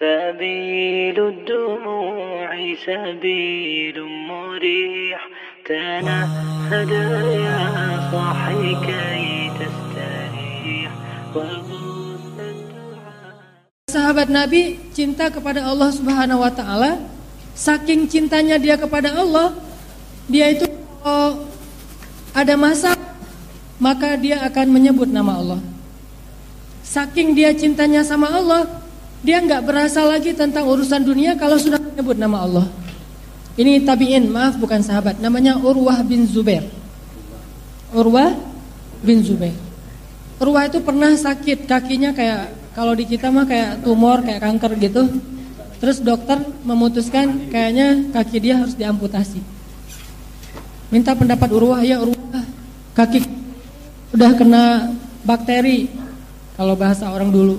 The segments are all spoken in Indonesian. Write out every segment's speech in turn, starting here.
سبيل الدموع سبيل مريح تنهد يا صاحي كي تستريح وغص الدعاء Sahabat Nabi cinta kepada Allah Subhanahu wa taala, saking cintanya dia kepada Allah, dia itu kalau ada masalah maka dia akan menyebut nama Allah. Saking dia cintanya sama Allah, dia nggak berasa lagi tentang urusan dunia kalau sudah menyebut nama Allah. Ini tabiin, maaf bukan sahabat, namanya Urwah bin Zubair. Urwah bin Zubair. Urwah itu pernah sakit kakinya kayak kalau di kita mah kayak tumor, kayak kanker gitu. Terus dokter memutuskan kayaknya kaki dia harus diamputasi. Minta pendapat Urwah, ya Urwah, kaki udah kena bakteri kalau bahasa orang dulu.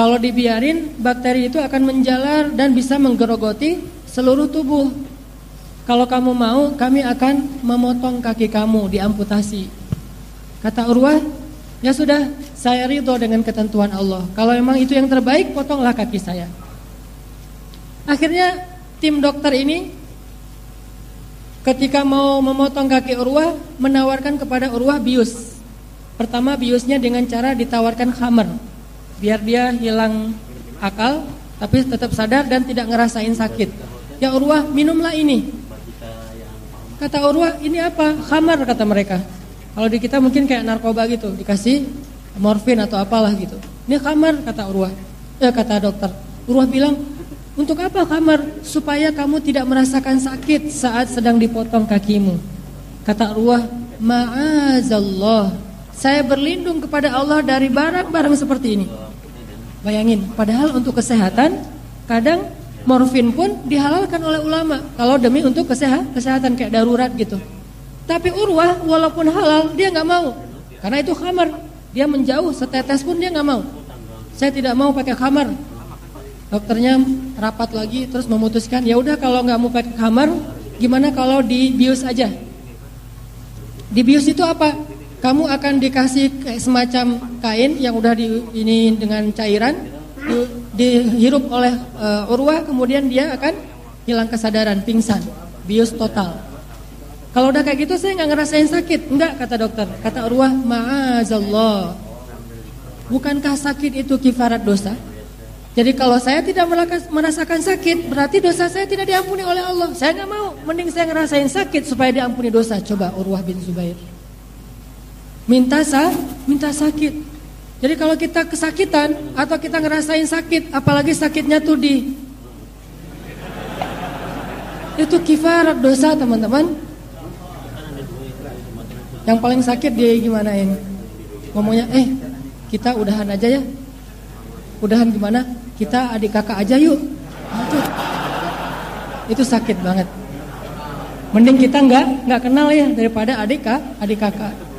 Kalau dibiarin, bakteri itu akan menjalar dan bisa menggerogoti seluruh tubuh. Kalau kamu mau, kami akan memotong kaki kamu, diamputasi. Kata Urwah, ya sudah, saya ridho dengan ketentuan Allah. Kalau memang itu yang terbaik, potonglah kaki saya. Akhirnya tim dokter ini ketika mau memotong kaki Urwah, menawarkan kepada Urwah bius. Pertama biusnya dengan cara ditawarkan khamar, biar dia hilang akal, tapi tetap sadar dan tidak ngerasain sakit. Ya Urwah, minumlah ini. Kata Urwah, ini apa? Khamar kata mereka. Kalau di kita mungkin kayak narkoba gitu, dikasih morfin atau apalah gitu. Ini khamar kata Urwah. Eh kata dokter. Urwah bilang, untuk apa khamar? Supaya kamu tidak merasakan sakit saat sedang dipotong kakimu. Kata Urwah, ma'azallah. Saya berlindung kepada Allah dari barang-barang seperti ini. Bayangin, padahal untuk kesehatan kadang morfin pun dihalalkan oleh ulama kalau demi untuk kesehatan, kesehatan kayak darurat gitu. Tapi Urwah walaupun halal dia nggak mau karena itu khamar. Dia menjauh setetes pun dia nggak mau. Saya tidak mau pakai khamar. Dokternya rapat lagi terus memutuskan ya udah kalau nggak mau pakai khamar gimana kalau di bius aja. Di bius itu apa? Kamu akan dikasih semacam kain yang udah di ini dengan cairan di, dihirup oleh uh, Urwah kemudian dia akan hilang kesadaran, pingsan, bius total. Kalau udah kayak gitu saya nggak ngerasain sakit, enggak kata dokter. Kata Urwah, maazallah. Bukankah sakit itu kifarat dosa? Jadi kalau saya tidak merasakan sakit, berarti dosa saya tidak diampuni oleh Allah. Saya nggak mau, mending saya ngerasain sakit supaya diampuni dosa. Coba Urwah bin Zubair. Minta sah, minta sakit. Jadi kalau kita kesakitan atau kita ngerasain sakit, apalagi sakitnya tuh di itu kifarat dosa teman-teman. Yang paling sakit dia gimana ini? Ngomongnya, eh kita udahan aja ya. Udahan gimana? Kita adik kakak aja yuk. Itu, itu sakit banget. Mending kita nggak nggak kenal ya daripada adik kak, adik kakak.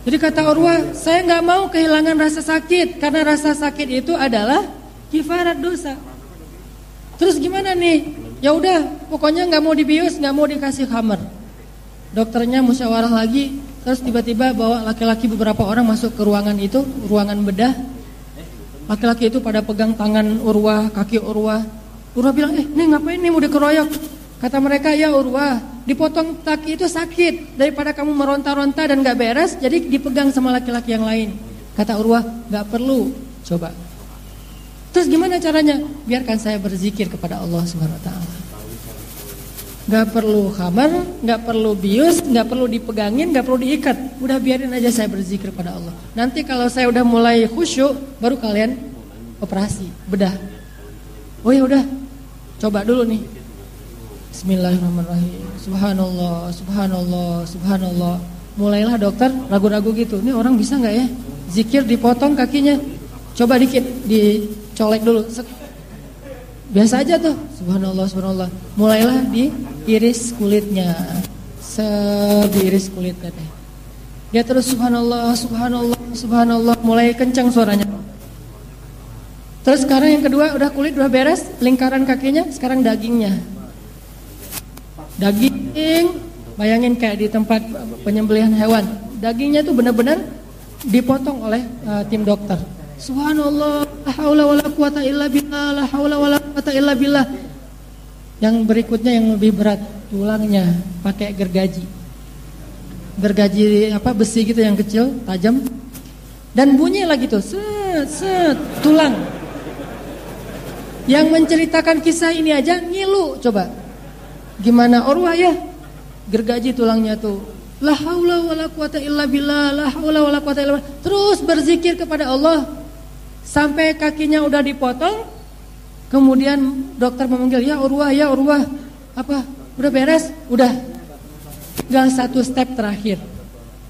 Jadi kata Urwah, saya nggak mau kehilangan rasa sakit karena rasa sakit itu adalah kifarat dosa. Terus gimana nih? Ya udah, pokoknya nggak mau dibius, nggak mau dikasih kamar. Dokternya musyawarah lagi, terus tiba-tiba bawa laki-laki beberapa orang masuk ke ruangan itu, ruangan bedah. Laki-laki itu pada pegang tangan Urwah, kaki Urwah. Urwah bilang, eh, nih ngapain nih mau dikeroyok? Kata mereka, ya Urwah, dipotong kaki itu sakit daripada kamu meronta-ronta dan gak beres, jadi dipegang sama laki-laki yang lain. Kata Urwah, gak perlu, coba. Terus gimana caranya? Biarkan saya berzikir kepada Allah Subhanahu Wa Taala. Gak perlu kamar, gak perlu bius, gak perlu dipegangin, gak perlu diikat. Udah biarin aja saya berzikir pada Allah. Nanti kalau saya udah mulai khusyuk, baru kalian operasi bedah. Oh ya udah, coba dulu nih. Bismillahirrahmanirrahim. Subhanallah, subhanallah, subhanallah. Mulailah dokter ragu-ragu gitu. Ini orang bisa nggak ya? Zikir dipotong kakinya. Coba dikit dicolek dulu. Biasa aja tuh. Subhanallah, subhanallah. Mulailah diiris kulitnya. Sediris kulitnya teh. Dia terus subhanallah, subhanallah, subhanallah. Mulai kencang suaranya. Terus sekarang yang kedua udah kulit udah beres, lingkaran kakinya, sekarang dagingnya. Daging, bayangin kayak di tempat penyembelihan hewan. Dagingnya tuh benar-benar dipotong oleh uh, tim dokter. Subhanallah, la haula wala quwata illa billah, la haula wala quwata illa billah. Yang berikutnya yang lebih berat, tulangnya pakai gergaji. Gergaji apa besi gitu yang kecil, tajam. Dan bunyi lagi tuh, set set tulang. Yang menceritakan kisah ini aja ngilu coba. Gimana Urwah ya? Gergaji tulangnya tuh. La haula wala quwata illa billah, la haula wala quwata illa billah. Terus berzikir kepada Allah sampai kakinya udah dipotong. Kemudian dokter memanggil, "Ya Urwah, ya Urwah." Apa? Udah beres? Udah. Tinggal satu step terakhir.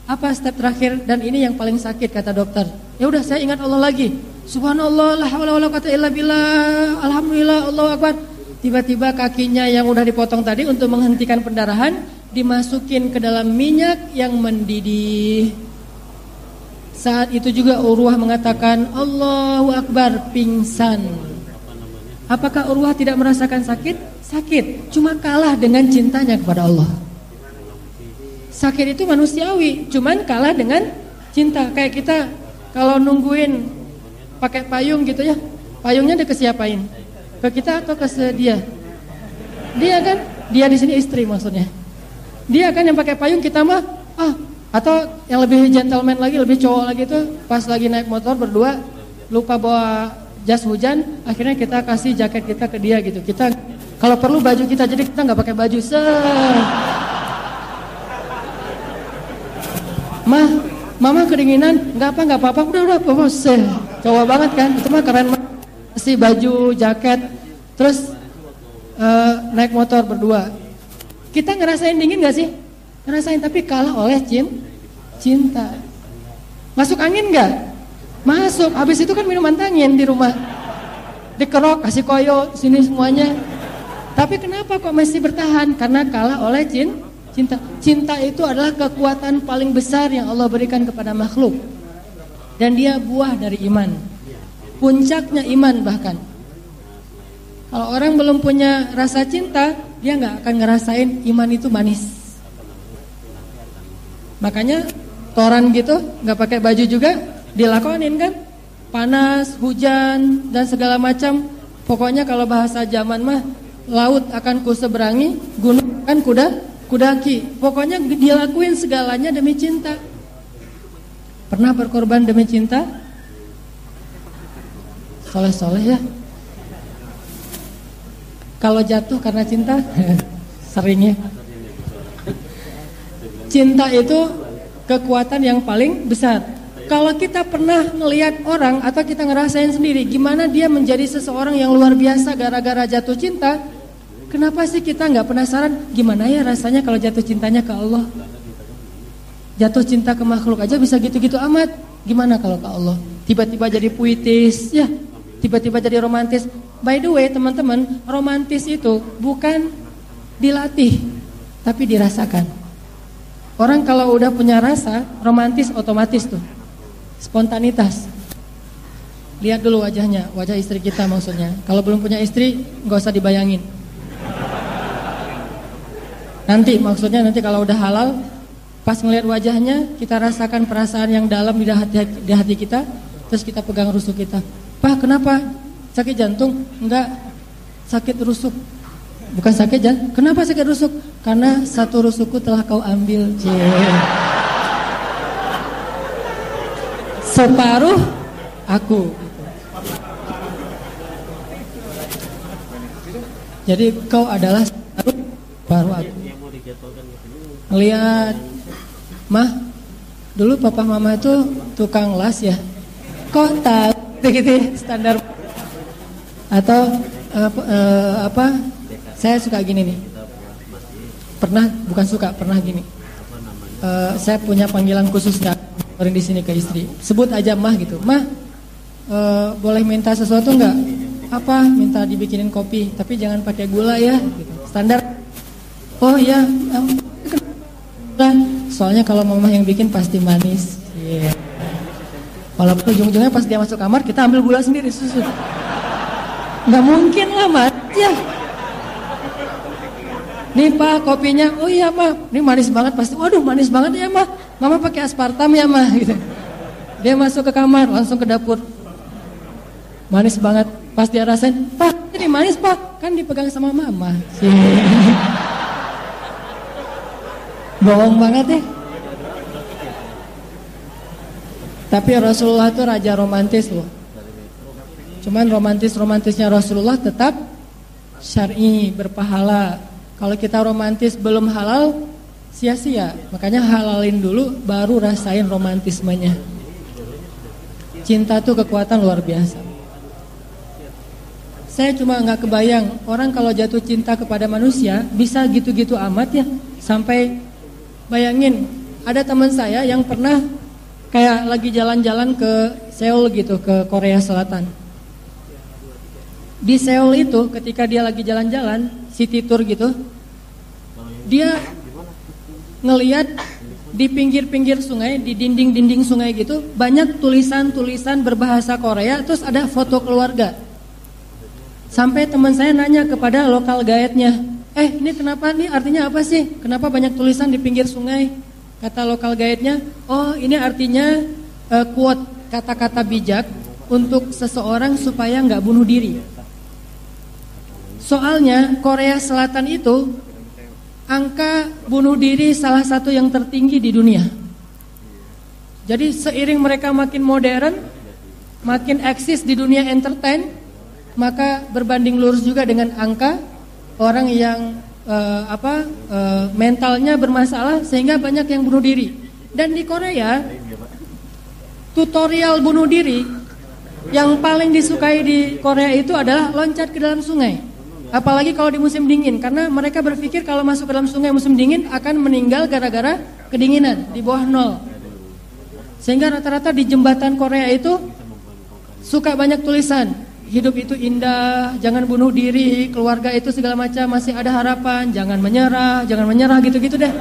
Apa step terakhir dan ini yang paling sakit kata dokter. Ya udah saya ingat Allah lagi. Subhanallah, la haula wala quwata illa billah. Alhamdulillah, Allahu akbar. Tiba-tiba kakinya yang udah dipotong tadi untuk menghentikan pendarahan dimasukin ke dalam minyak yang mendidih. Saat itu juga Urwah mengatakan Allahu Akbar pingsan. Apakah Urwah tidak merasakan sakit? Sakit, cuma kalah dengan cintanya kepada Allah. Sakit itu manusiawi, cuman kalah dengan cinta. Kayak kita kalau nungguin pakai payung gitu ya, payungnya dikesiapain? Ke kita atau ke dia? Dia kan, dia di sini istri maksudnya. Dia kan yang pakai payung kita mah ah atau yang lebih gentleman lagi, lebih cowok lagi itu pas lagi naik motor berdua lupa bawa jas hujan, akhirnya kita kasih jaket kita ke dia gitu. Kita kalau perlu baju kita jadi kita nggak pakai baju. Se Mah, mama kedinginan, nggak apa nggak apa-apa, udah udah apa cowok banget kan, itu mah keren kasih baju, jaket, terus uh, naik motor berdua. Kita ngerasain dingin gak sih? Ngerasain tapi kalah oleh cin, cinta. Masuk angin gak? Masuk. Habis itu kan minuman angin di rumah. Dikerok, kasih koyo, sini semuanya. Tapi kenapa kok masih bertahan? Karena kalah oleh cin, cinta. Cinta itu adalah kekuatan paling besar yang Allah berikan kepada makhluk. Dan dia buah dari iman. Puncaknya iman bahkan. Kalau orang belum punya rasa cinta, dia nggak akan ngerasain iman itu manis. Makanya toran gitu, nggak pakai baju juga dilakonin kan? Panas, hujan dan segala macam. Pokoknya kalau bahasa zaman mah laut akan kuseberangi, gunung akan kuda kudaki. Pokoknya dilakuin segalanya demi cinta. Pernah berkorban demi cinta? Soleh-soleh ya. Kalau jatuh karena cinta, seringnya. Cinta itu kekuatan yang paling besar. Kalau kita pernah melihat orang atau kita ngerasain sendiri gimana dia menjadi seseorang yang luar biasa gara-gara jatuh cinta, kenapa sih kita nggak penasaran gimana ya rasanya kalau jatuh cintanya ke Allah? Jatuh cinta ke makhluk aja bisa gitu-gitu amat. Gimana kalau ke Allah? Tiba-tiba jadi puitis, ya tiba-tiba jadi romantis. By the way, teman-teman, romantis itu bukan dilatih, tapi dirasakan. Orang kalau udah punya rasa, romantis otomatis tuh. Spontanitas. Lihat dulu wajahnya, wajah istri kita maksudnya. Kalau belum punya istri, nggak usah dibayangin. Nanti maksudnya nanti kalau udah halal, pas ngeliat wajahnya, kita rasakan perasaan yang dalam di hati, di hati kita, terus kita pegang rusuk kita. Pak kenapa? Sakit jantung? Enggak, sakit rusuk. Bukan sakit jantung. Kenapa sakit rusuk? Karena satu rusukku telah kau ambil. Separuh aku. Jadi kau adalah separuh baru aku. Lihat, mah, dulu papa mama itu tukang las ya. Kok tahu gitu ya, standar. Atau apa, uh, apa? Saya suka gini nih. Pernah bukan suka pernah gini. Uh, saya punya panggilan khusus nggak? Orang di sini ke istri. Sebut aja mah gitu. Mah uh, boleh minta sesuatu nggak? Apa? Minta dibikinin kopi tapi jangan pakai gula ya gitu. standar. Oh ya um, soalnya kalau mama yang bikin pasti manis. Walaupun ujung-ujungnya pas dia masuk kamar kita ambil gula sendiri susu. Nggak mungkin lah mat ya. Nih pak kopinya, oh iya mah, ini manis banget pasti. Waduh manis banget ya mah, mama pakai aspartam ya mah gitu. Dia masuk ke kamar langsung ke dapur. manis banget. Pas dia rasain, pak ini manis pak, kan dipegang sama mama. Bohong banget ya. Tapi Rasulullah itu raja romantis loh. Cuman romantis-romantisnya Rasulullah tetap syar'i, berpahala. Kalau kita romantis belum halal, sia-sia. Makanya halalin dulu baru rasain romantismenya. Cinta tuh kekuatan luar biasa. Saya cuma nggak kebayang orang kalau jatuh cinta kepada manusia bisa gitu-gitu amat ya. Sampai bayangin ada teman saya yang pernah kayak lagi jalan-jalan ke Seoul gitu ke Korea Selatan. Di Seoul itu ketika dia lagi jalan-jalan city tour gitu, dia ngeliat di pinggir-pinggir sungai, di dinding-dinding sungai gitu banyak tulisan-tulisan berbahasa Korea, terus ada foto keluarga. Sampai teman saya nanya kepada lokal guide-nya, eh ini kenapa nih artinya apa sih? Kenapa banyak tulisan di pinggir sungai? Kata lokal guide-nya, oh ini artinya uh, quote kata-kata bijak untuk seseorang supaya nggak bunuh diri. Soalnya Korea Selatan itu angka bunuh diri salah satu yang tertinggi di dunia. Jadi seiring mereka makin modern, makin eksis di dunia entertain, maka berbanding lurus juga dengan angka orang yang uh, apa uh, mentalnya bermasalah sehingga banyak yang bunuh diri. Dan di Korea tutorial bunuh diri yang paling disukai di Korea itu adalah loncat ke dalam sungai. Apalagi kalau di musim dingin karena mereka berpikir kalau masuk ke dalam sungai musim dingin akan meninggal gara-gara kedinginan di bawah nol. Sehingga rata-rata di jembatan Korea itu suka banyak tulisan hidup itu indah, jangan bunuh diri, keluarga itu segala macam masih ada harapan, jangan menyerah, jangan menyerah gitu-gitu deh.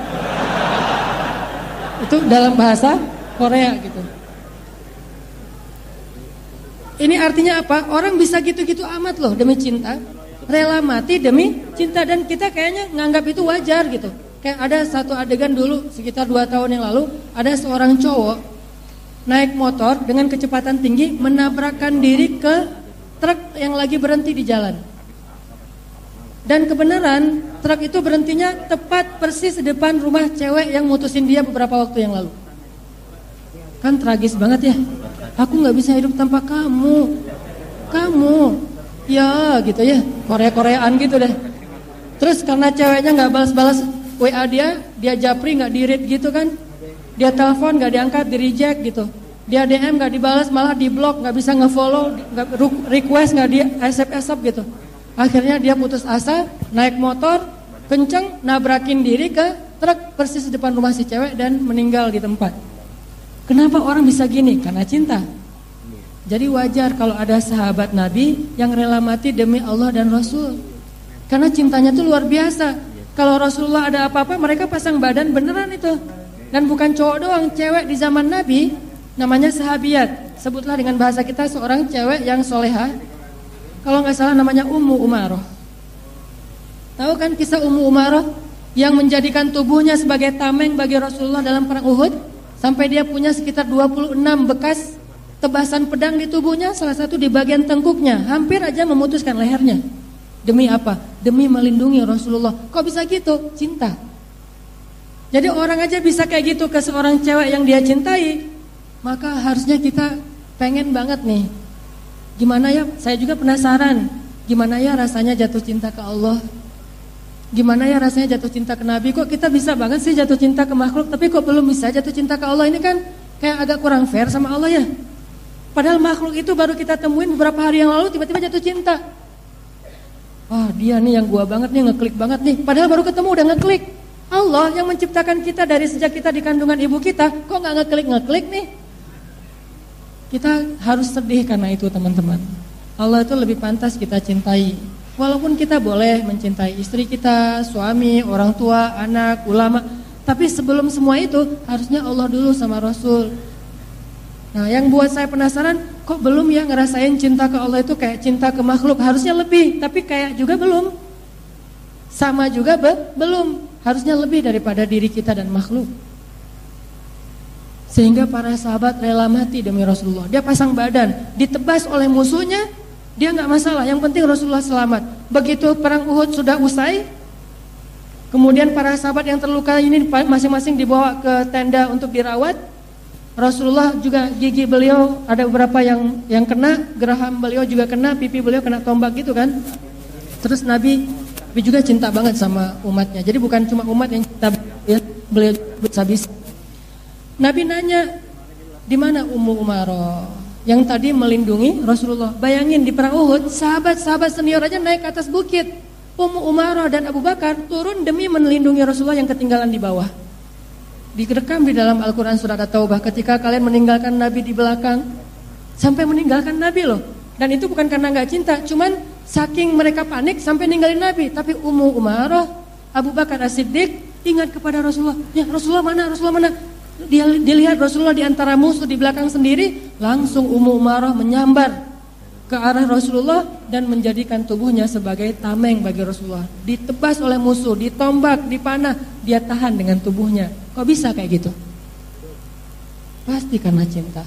Itu dalam bahasa Korea gitu. Ini artinya apa? Orang bisa gitu-gitu amat loh demi cinta, rela mati demi cinta dan kita kayaknya nganggap itu wajar gitu. Kayak ada satu adegan dulu sekitar dua tahun yang lalu, ada seorang cowok naik motor dengan kecepatan tinggi menabrakkan diri ke truk yang lagi berhenti di jalan. Dan kebenaran truk itu berhentinya tepat persis di depan rumah cewek yang mutusin dia beberapa waktu yang lalu. Kan tragis banget ya. Aku nggak bisa hidup tanpa kamu. Kamu, ya gitu ya, Korea-Koreaan gitu deh. Terus karena ceweknya nggak balas-balas WA dia, dia japri nggak dirit gitu kan. Dia telepon nggak diangkat, di reject gitu. Dia DM nggak dibalas malah di blok nggak bisa ngefollow nggak request nggak dia SMS up gitu. Akhirnya dia putus asa naik motor kenceng nabrakin diri ke truk persis di depan rumah si cewek dan meninggal di tempat. Kenapa orang bisa gini? Karena cinta. Jadi wajar kalau ada sahabat Nabi yang rela mati demi Allah dan Rasul. Karena cintanya itu luar biasa. Kalau Rasulullah ada apa-apa mereka pasang badan beneran itu. Dan bukan cowok doang cewek di zaman Nabi namanya sahabiat. Sebutlah dengan bahasa kita seorang cewek yang soleha. Kalau nggak salah namanya Ummu Umaroh. Tahu kan kisah Ummu Umaroh yang menjadikan tubuhnya sebagai tameng bagi Rasulullah dalam perang Uhud? Sampai dia punya sekitar 26 bekas tebasan pedang di tubuhnya salah satu di bagian tengkuknya. Hampir aja memutuskan lehernya. Demi apa? Demi melindungi Rasulullah. Kok bisa gitu? Cinta. Jadi orang aja bisa kayak gitu ke seorang cewek yang dia cintai maka harusnya kita pengen banget nih. Gimana ya? Saya juga penasaran. Gimana ya rasanya jatuh cinta ke Allah? Gimana ya rasanya jatuh cinta ke Nabi? Kok kita bisa banget sih jatuh cinta ke makhluk, tapi kok belum bisa jatuh cinta ke Allah? Ini kan kayak agak kurang fair sama Allah ya. Padahal makhluk itu baru kita temuin beberapa hari yang lalu tiba-tiba jatuh cinta. Wah dia nih yang gua banget nih ngeklik banget nih. Padahal baru ketemu udah ngeklik. Allah yang menciptakan kita dari sejak kita di kandungan ibu kita, kok nggak ngeklik ngeklik nih? Kita harus sedih karena itu teman-teman. Allah itu lebih pantas kita cintai. Walaupun kita boleh mencintai istri kita, suami, orang tua, anak, ulama. Tapi sebelum semua itu harusnya Allah dulu sama Rasul. Nah yang buat saya penasaran kok belum ya ngerasain cinta ke Allah itu kayak cinta ke makhluk. Harusnya lebih tapi kayak juga belum. Sama juga be belum. Harusnya lebih daripada diri kita dan makhluk. Sehingga para sahabat rela mati demi Rasulullah. Dia pasang badan, ditebas oleh musuhnya, Dia nggak masalah, yang penting Rasulullah selamat. Begitu perang Uhud sudah usai, kemudian para sahabat yang terluka ini masing-masing dibawa ke tenda untuk dirawat. Rasulullah juga gigi beliau ada beberapa yang yang kena, geraham beliau juga kena, pipi beliau kena tombak gitu kan. Terus Nabi Nabi juga cinta banget sama umatnya. Jadi bukan cuma umat yang cinta ya, beliau habis. Nabi nanya, di mana Ummu Umaroh? yang tadi melindungi Rasulullah. Bayangin di perang Uhud, sahabat-sahabat senior aja naik ke atas bukit. Ummu Umarah dan Abu Bakar turun demi melindungi Rasulullah yang ketinggalan di bawah. Direkam di dalam Al-Quran surat At-Taubah ketika kalian meninggalkan Nabi di belakang. Sampai meninggalkan Nabi loh. Dan itu bukan karena nggak cinta, cuman saking mereka panik sampai ninggalin Nabi. Tapi Ummu Umarah, Abu Bakar As-Siddiq ingat kepada Rasulullah. Ya Rasulullah mana? Rasulullah mana? Dia dilihat Rasulullah di antara musuh di belakang sendiri, langsung Ummu Umarah menyambar ke arah Rasulullah dan menjadikan tubuhnya sebagai tameng bagi Rasulullah. Ditebas oleh musuh, ditombak, dipanah, dia tahan dengan tubuhnya. Kok bisa kayak gitu? Pasti karena cinta.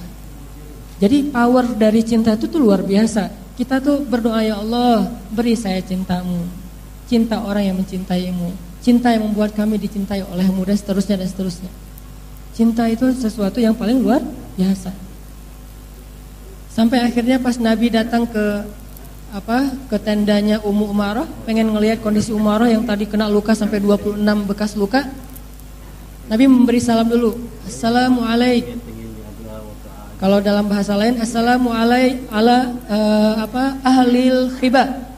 Jadi power dari cinta itu tuh luar biasa. Kita tuh berdoa ya Allah, beri saya cintamu. Cinta orang yang mencintaimu. Cinta yang membuat kami dicintai olehmu dan seterusnya dan seterusnya. Cinta itu sesuatu yang paling luar biasa. Sampai akhirnya pas Nabi datang ke apa ke tendanya Ummu Umarah, pengen ngelihat kondisi Umarah yang tadi kena luka sampai 26 bekas luka. Nabi memberi salam dulu. Assalamualaikum. Kalau dalam bahasa lain Assalamualaikum ala uh, apa ahlil khiba.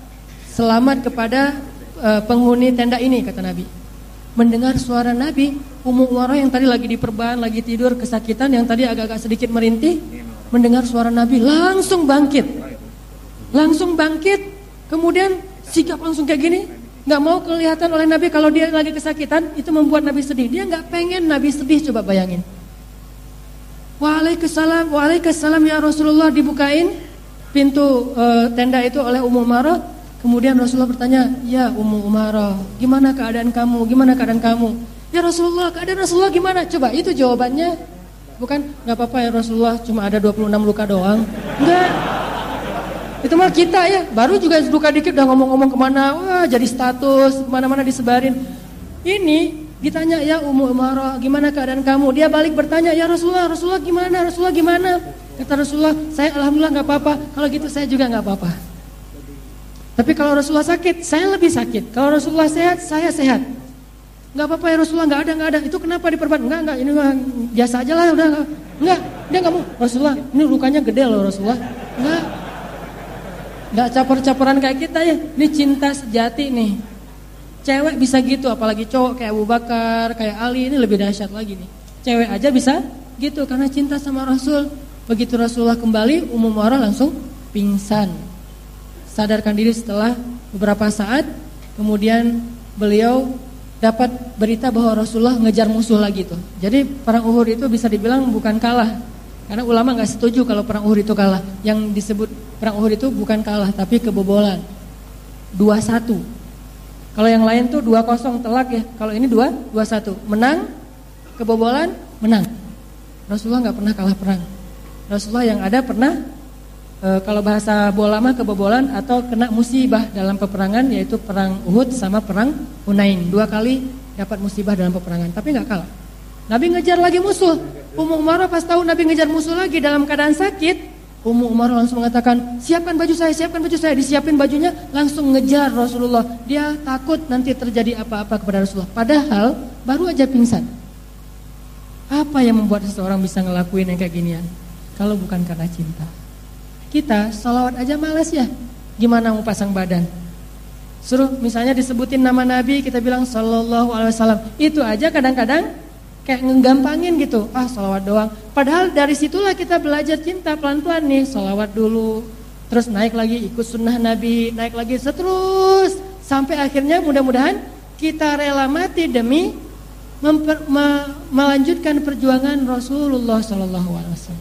Selamat kepada uh, penghuni tenda ini kata Nabi. Mendengar suara Nabi, Ummu Umarah yang tadi lagi diperban, lagi tidur kesakitan, yang tadi agak-agak sedikit merintih, mendengar suara Nabi langsung bangkit, langsung bangkit, kemudian sikap langsung kayak gini, nggak mau kelihatan oleh Nabi kalau dia lagi kesakitan, itu membuat Nabi sedih. Dia nggak pengen Nabi sedih, coba bayangin. Waalaikumsalam, waalaikumsalam ya Rasulullah dibukain pintu e, tenda itu oleh Ummu Umarah. Kemudian Rasulullah bertanya, ya Ummu Umarah, gimana keadaan kamu? Gimana keadaan kamu? Ya Rasulullah, keadaan Rasulullah gimana? Coba itu jawabannya. Bukan nggak apa-apa ya Rasulullah, cuma ada 26 luka doang. Enggak. Itu mah kita ya, baru juga luka dikit udah ngomong-ngomong ke mana, wah jadi status, mana-mana disebarin. Ini ditanya ya Ummu Umarah, gimana keadaan kamu? Dia balik bertanya, ya Rasulullah, Rasulullah gimana? Rasulullah gimana? Kata Rasulullah, saya alhamdulillah nggak apa-apa. Kalau gitu saya juga nggak apa-apa. Tapi kalau Rasulullah sakit, saya lebih sakit. Kalau Rasulullah sehat, saya sehat. Enggak apa-apa ya Rasulullah, enggak ada, enggak ada. Itu kenapa diperban? Enggak, enggak, ini mah biasa aja lah, udah enggak. Enggak, dia enggak mau. Rasulullah, ini lukanya gede loh Rasulullah. Enggak. Enggak caper-caperan kayak kita ya. Ini cinta sejati nih. Cewek bisa gitu, apalagi cowok kayak Abu Bakar, kayak Ali, ini lebih dahsyat lagi nih. Cewek aja bisa gitu karena cinta sama Rasul. Begitu Rasulullah kembali, umum orang langsung pingsan. Sadarkan diri setelah beberapa saat, kemudian beliau dapat berita bahwa Rasulullah ngejar musuh lagi tuh. Jadi perang Uhud itu bisa dibilang bukan kalah. Karena ulama nggak setuju kalau perang Uhud itu kalah. Yang disebut perang Uhud itu bukan kalah tapi kebobolan. 2-1. Kalau yang lain tuh 2-0 telak ya. Kalau ini 2 2-1. Menang, kebobolan, menang. Rasulullah nggak pernah kalah perang. Rasulullah yang ada pernah e, kalau bahasa bola mah kebobolan atau kena musibah dalam peperangan yaitu perang Uhud sama perang Hunain. Dua kali dapat musibah dalam peperangan, tapi nggak kalah. Nabi ngejar lagi musuh. Ummu Umarah pas tahu Nabi ngejar musuh lagi dalam keadaan sakit, Ummu Umarah langsung mengatakan, siapkan baju saya, siapkan baju saya. Disiapin bajunya, langsung ngejar Rasulullah. Dia takut nanti terjadi apa-apa kepada Rasulullah. Padahal baru aja pingsan. Apa yang membuat seseorang bisa ngelakuin yang kayak ginian? Kalau bukan karena cinta. Kita salawat aja males ya. Gimana mau pasang badan? Suruh misalnya disebutin nama Nabi, kita bilang Sallallahu Alaihi Wasallam. Itu aja kadang-kadang kayak ngegampangin gitu. Ah salawat doang. Padahal dari situlah kita belajar cinta pelan-pelan nih. Salawat dulu, terus naik lagi ikut sunnah Nabi, naik lagi seterus sampai akhirnya mudah-mudahan kita rela mati demi memper, me, melanjutkan perjuangan Rasulullah Sallallahu Alaihi Wasallam.